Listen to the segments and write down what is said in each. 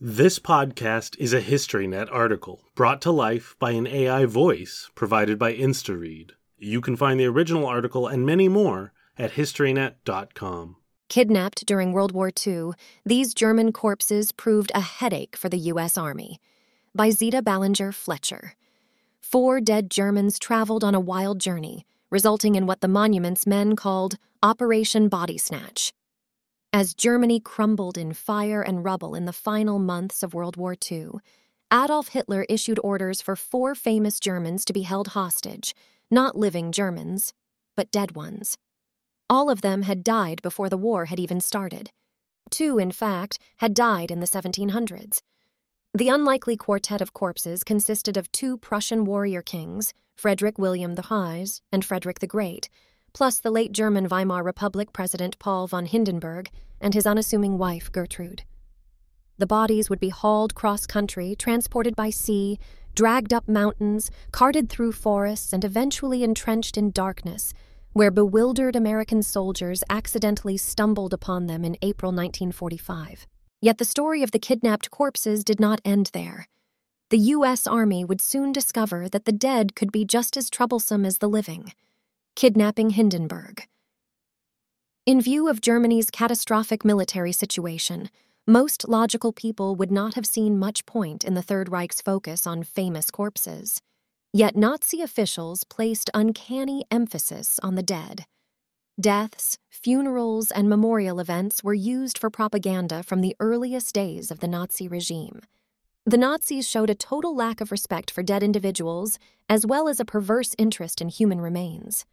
This podcast is a HistoryNet article brought to life by an AI voice provided by InstaRead. You can find the original article and many more at historynet.com. Kidnapped during World War II, these German corpses proved a headache for the U.S. Army. By Zita Ballinger Fletcher. Four dead Germans traveled on a wild journey, resulting in what the Monuments men called Operation Body Snatch. As Germany crumbled in fire and rubble in the final months of World War II, Adolf Hitler issued orders for four famous Germans to be held hostage, not living Germans, but dead ones. All of them had died before the war had even started. Two, in fact, had died in the 1700s. The unlikely quartet of corpses consisted of two Prussian warrior kings, Frederick William the Wise and Frederick the Great, plus the late German Weimar Republic President Paul von Hindenburg and his unassuming wife Gertrude. The bodies would be hauled cross country, transported by sea, dragged up mountains, carted through forests, and eventually entrenched in darkness where bewildered American soldiers accidentally stumbled upon them in April 1945. Yet the story of the kidnapped corpses did not end there. The U.S. Army would soon discover that the dead could be just as troublesome as the living kidnapping Hindenburg. In view of Germany's catastrophic military situation, most logical people would not have seen much point in the Third Reich's focus on famous corpses. Yet Nazi officials placed uncanny emphasis on the dead. Deaths, funerals, and memorial events were used for propaganda from the earliest days of the Nazi regime. The Nazis showed a total lack of respect for dead individuals, as well as a perverse interest in human remains.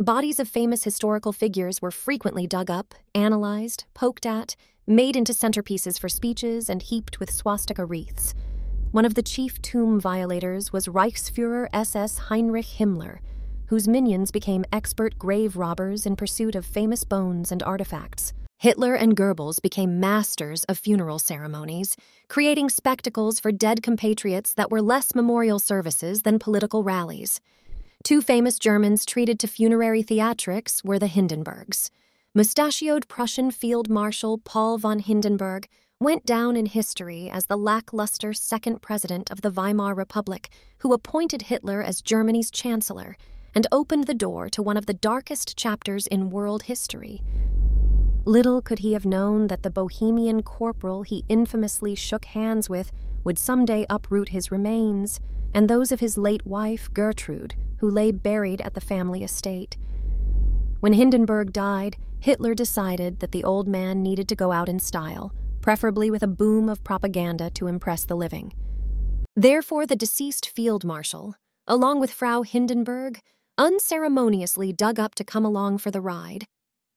Bodies of famous historical figures were frequently dug up, analyzed, poked at, made into centerpieces for speeches, and heaped with swastika wreaths. One of the chief tomb violators was Reichsfuhrer SS Heinrich Himmler, whose minions became expert grave robbers in pursuit of famous bones and artifacts. Hitler and Goebbels became masters of funeral ceremonies, creating spectacles for dead compatriots that were less memorial services than political rallies. Two famous Germans treated to funerary theatrics were the Hindenburgs. Mustachioed Prussian Field Marshal Paul von Hindenburg went down in history as the lackluster second president of the Weimar Republic who appointed Hitler as Germany's chancellor and opened the door to one of the darkest chapters in world history. Little could he have known that the bohemian corporal he infamously shook hands with would someday uproot his remains and those of his late wife, Gertrude, who lay buried at the family estate. When Hindenburg died, Hitler decided that the old man needed to go out in style preferably with a boom of propaganda to impress the living. Therefore, the deceased field marshal, along with Frau Hindenburg, unceremoniously dug up to come along for the ride,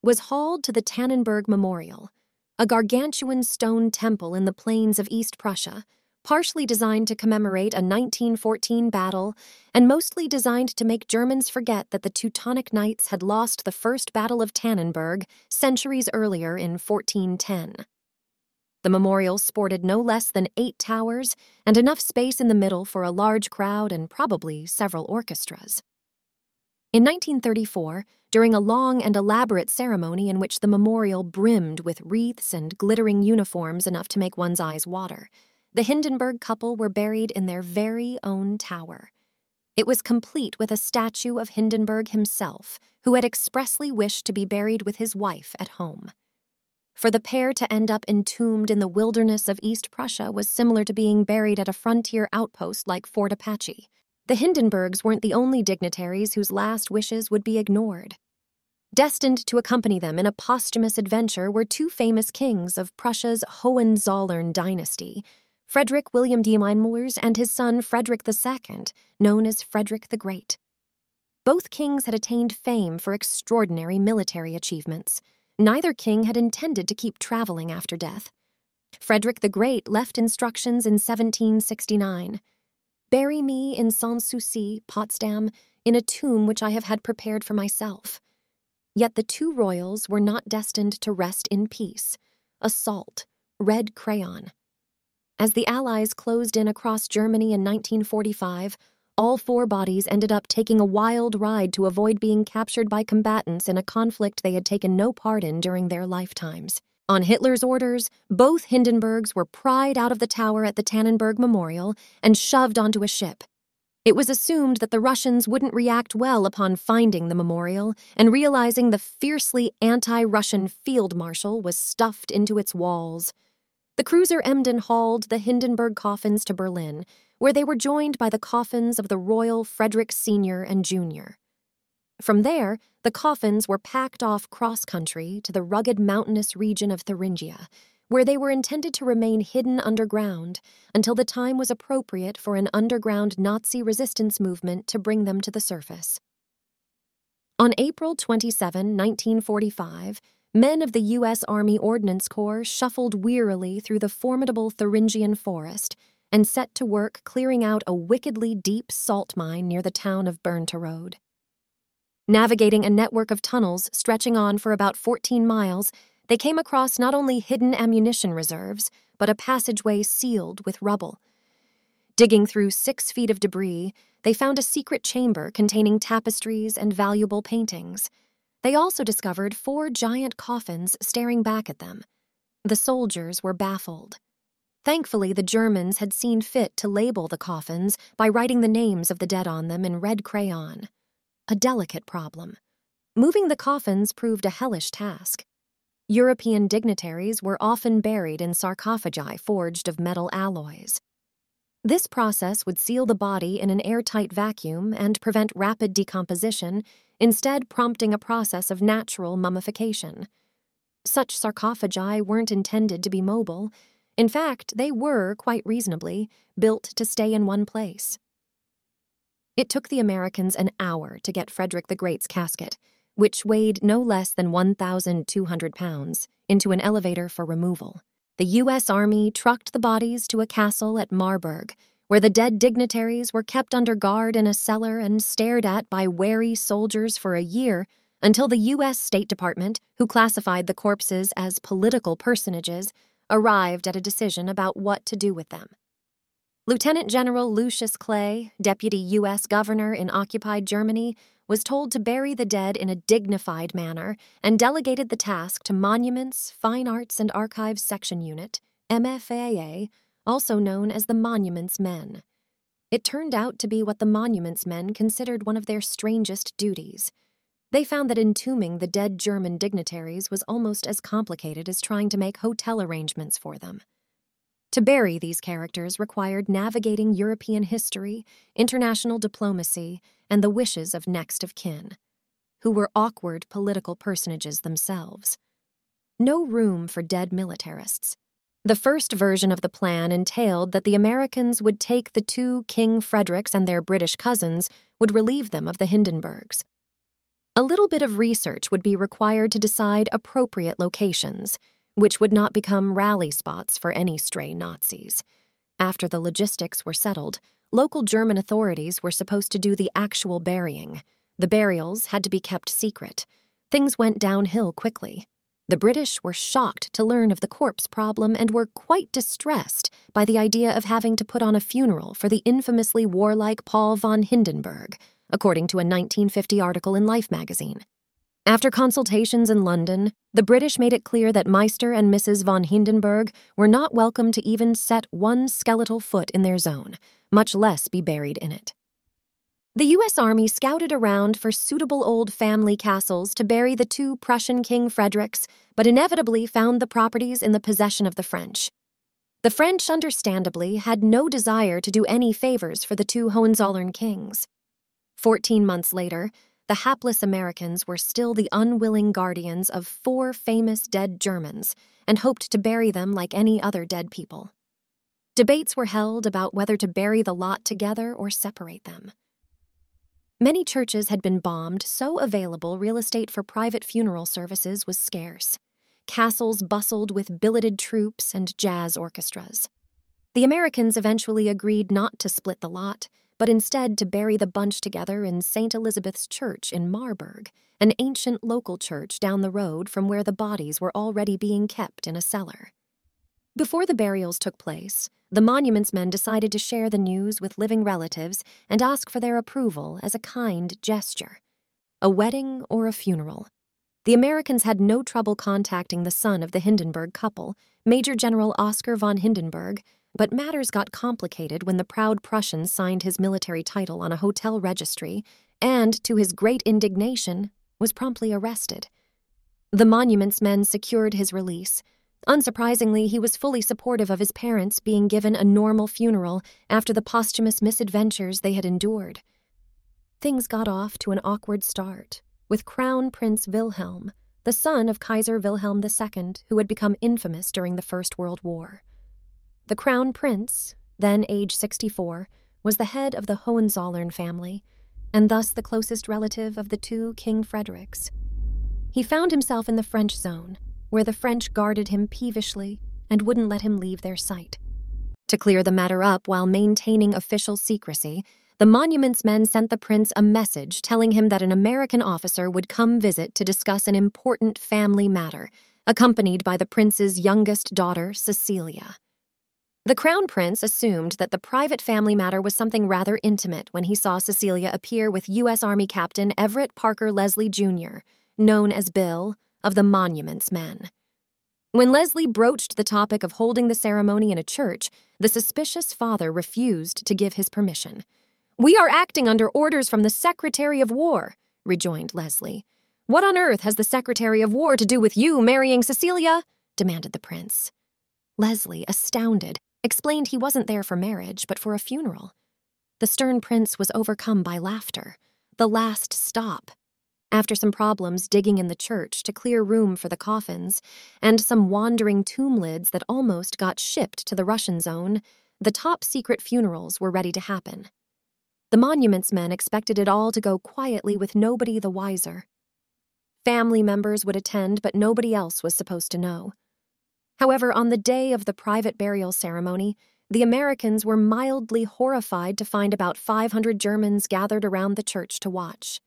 was hauled to the Tannenberg Memorial, a gargantuan stone temple in the plains of East Prussia, partially designed to commemorate a 1914 battle and mostly designed to make Germans forget that the Teutonic Knights had lost the First Battle of Tannenberg centuries earlier in 1410. The memorial sported no less than eight towers and enough space in the middle for a large crowd and probably several orchestras. In 1934, during a long and elaborate ceremony in which the memorial brimmed with wreaths and glittering uniforms enough to make one's eyes water, the Hindenburg couple were buried in their very own tower. It was complete with a statue of Hindenburg himself, who had expressly wished to be buried with his wife at home. For the pair to end up entombed in the wilderness of East Prussia was similar to being buried at a frontier outpost like Fort Apache. The Hindenburgs weren't the only dignitaries whose last wishes would be ignored. Destined to accompany them in a posthumous adventure were two famous kings of Prussia's Hohenzollern dynasty, Frederick William de Diemeinmüllers and his son Frederick II, known as Frederick the Great. Both kings had attained fame for extraordinary military achievements. Neither king had intended to keep traveling after death. Frederick the Great left instructions in 1769 Bury me in Sanssouci, Potsdam, in a tomb which I have had prepared for myself. Yet the two royals were not destined to rest in peace. Assault, red crayon. As the Allies closed in across Germany in 1945, all four bodies ended up taking a wild ride to avoid being captured by combatants in a conflict they had taken no part in during their lifetimes. On Hitler's orders, both Hindenburgs were pried out of the tower at the Tannenberg Memorial and shoved onto a ship. It was assumed that the Russians wouldn't react well upon finding the memorial and realizing the fiercely anti Russian field marshal was stuffed into its walls. The cruiser Emden hauled the Hindenburg coffins to Berlin, where they were joined by the coffins of the Royal Frederick Sr. and Jr. From there, the coffins were packed off cross country to the rugged mountainous region of Thuringia, where they were intended to remain hidden underground until the time was appropriate for an underground Nazi resistance movement to bring them to the surface. On April 27, 1945, men of the U.S. Army Ordnance Corps shuffled wearily through the formidable Thuringian forest and set to work clearing out a wickedly deep salt mine near the town of Bernterode. Navigating a network of tunnels stretching on for about 14 miles, they came across not only hidden ammunition reserves, but a passageway sealed with rubble. Digging through six feet of debris, they found a secret chamber containing tapestries and valuable paintings. They also discovered four giant coffins staring back at them. The soldiers were baffled. Thankfully, the Germans had seen fit to label the coffins by writing the names of the dead on them in red crayon. A delicate problem. Moving the coffins proved a hellish task. European dignitaries were often buried in sarcophagi forged of metal alloys. This process would seal the body in an airtight vacuum and prevent rapid decomposition, instead, prompting a process of natural mummification. Such sarcophagi weren't intended to be mobile. In fact, they were, quite reasonably, built to stay in one place. It took the Americans an hour to get Frederick the Great's casket which weighed no less than 1,200 pounds, into an elevator for removal. The U.S. Army trucked the bodies to a castle at Marburg, where the dead dignitaries were kept under guard in a cellar and stared at by wary soldiers for a year until the U.S. State Department, who classified the corpses as political personages, arrived at a decision about what to do with them. Lieutenant General Lucius Clay, deputy U.S. governor in occupied Germany, was told to bury the dead in a dignified manner and delegated the task to Monuments, Fine Arts, and Archives Section Unit, MFAA, also known as the Monuments Men. It turned out to be what the Monuments Men considered one of their strangest duties. They found that entombing the dead German dignitaries was almost as complicated as trying to make hotel arrangements for them. To bury these characters required navigating European history, international diplomacy, and the wishes of next of kin, who were awkward political personages themselves. No room for dead militarists. The first version of the plan entailed that the Americans would take the two King Fredericks and their British cousins, would relieve them of the Hindenburgs. A little bit of research would be required to decide appropriate locations which would not become rally spots for any stray Nazis. After the logistics were settled, local German authorities were supposed to do the actual burying. The burials had to be kept secret. Things went downhill quickly. The British were shocked to learn of the corpse problem and were quite distressed by the idea of having to put on a funeral for the infamously warlike Paul von Hindenburg, according to a 1950 article in Life magazine. After consultations in London, the British made it clear that Meister and Mrs. von Hindenburg were not welcome to even set one skeletal foot in their zone, much less be buried in it. The U.S. Army scouted around for suitable old family castles to bury the two Prussian King Fredericks, but inevitably found the properties in the possession of the French. The French, understandably, had no desire to do any favors for the two Hohenzollern kings. Fourteen months later, the hapless Americans were still the unwilling guardians of four famous dead Germans and hoped to bury them like any other dead people. Debates were held about whether to bury the lot together or separate them. Many churches had been bombed, so available real estate for private funeral services was scarce. Castles bustled with billeted troops and jazz orchestras. The Americans eventually agreed not to split the lot but instead to bury the bunch together in St. Elizabeth's Church in Marburg, an ancient local church down the road from where the bodies were already being kept in a cellar. Before the burials took place, the monuments men decided to share the news with living relatives and ask for their approval as a kind gesture. A wedding or a funeral. The Americans had no trouble contacting the son of the Hindenburg couple, Major General Oskar von Hindenburg, but matters got complicated when the proud Prussian signed his military title on a hotel registry and, to his great indignation, was promptly arrested. The monuments men secured his release. Unsurprisingly, he was fully supportive of his parents being given a normal funeral after the posthumous misadventures they had endured. Things got off to an awkward start, with Crown Prince Wilhelm, the son of Kaiser Wilhelm II, who had become infamous during the First World War. The Crown Prince, then age 64, was the head of the Hohenzollern family, and thus the closest relative of the two King Fredericks. He found himself in the French zone, where the French guarded him peevishly and wouldn't let him leave their sight. To clear the matter up while maintaining official secrecy, the monuments men sent the prince a message telling him that an American officer would come visit to discuss an important family matter, accompanied by the prince's youngest daughter, Cecilia. The crown prince assumed that the private family matter was something rather intimate when he saw Cecilia appear with U.S. Army Captain Everett Parker Leslie Jr., known as Bill, of the Monuments Men. When Leslie broached the topic of holding the ceremony in a church, the suspicious father refused to give his permission. We are acting under orders from the Secretary of War, rejoined Leslie. What on earth has the Secretary of War to do with you marrying Cecilia? demanded the prince. Leslie, astounded, explained he wasn't there for marriage, but for a funeral. The stern prince was overcome by laughter. The last stop. After some problems digging in the church to clear room for the coffins, and some wandering tomb lids that almost got shipped to the Russian zone, the top secret funerals were ready to happen. The monuments men expected it all to go quietly with nobody the wiser. Family members would attend, but nobody else was supposed to know. However, on the day of the private burial ceremony, the Americans were mildly horrified to find about 500 Germans gathered around the church to watch.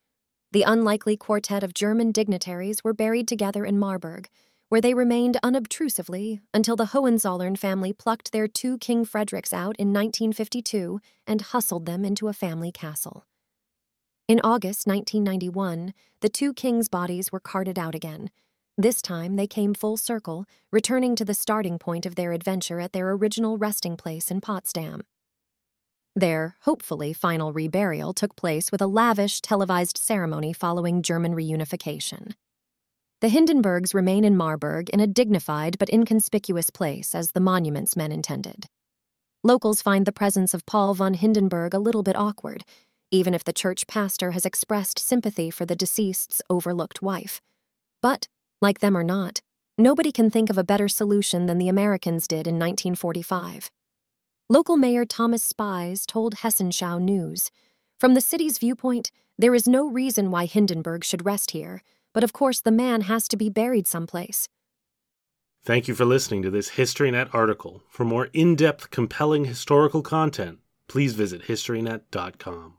The unlikely quartet of German dignitaries were buried together in Marburg, where they remained unobtrusively until the Hohenzollern family plucked their two King Fredericks out in 1952 and hustled them into a family castle. In August 1991, the two kings' bodies were carted out again, this time they came full circle, returning to the starting point of their adventure at their original resting place in Potsdam. Their, hopefully, final reburial took place with a lavish televised ceremony following German reunification. The Hindenburgs remain in Marburg in a dignified but inconspicuous place as the monuments men intended. Locals find the presence of Paul von Hindenburg a little bit awkward, even if the church pastor has expressed sympathy for the deceased's overlooked wife. But like them or not, nobody can think of a better solution than the Americans did in 1945. Local Mayor Thomas Spies told Hessenschau News From the city's viewpoint, there is no reason why Hindenburg should rest here, but of course the man has to be buried someplace. Thank you for listening to this HistoryNet article. For more in depth, compelling historical content, please visit HistoryNet.com.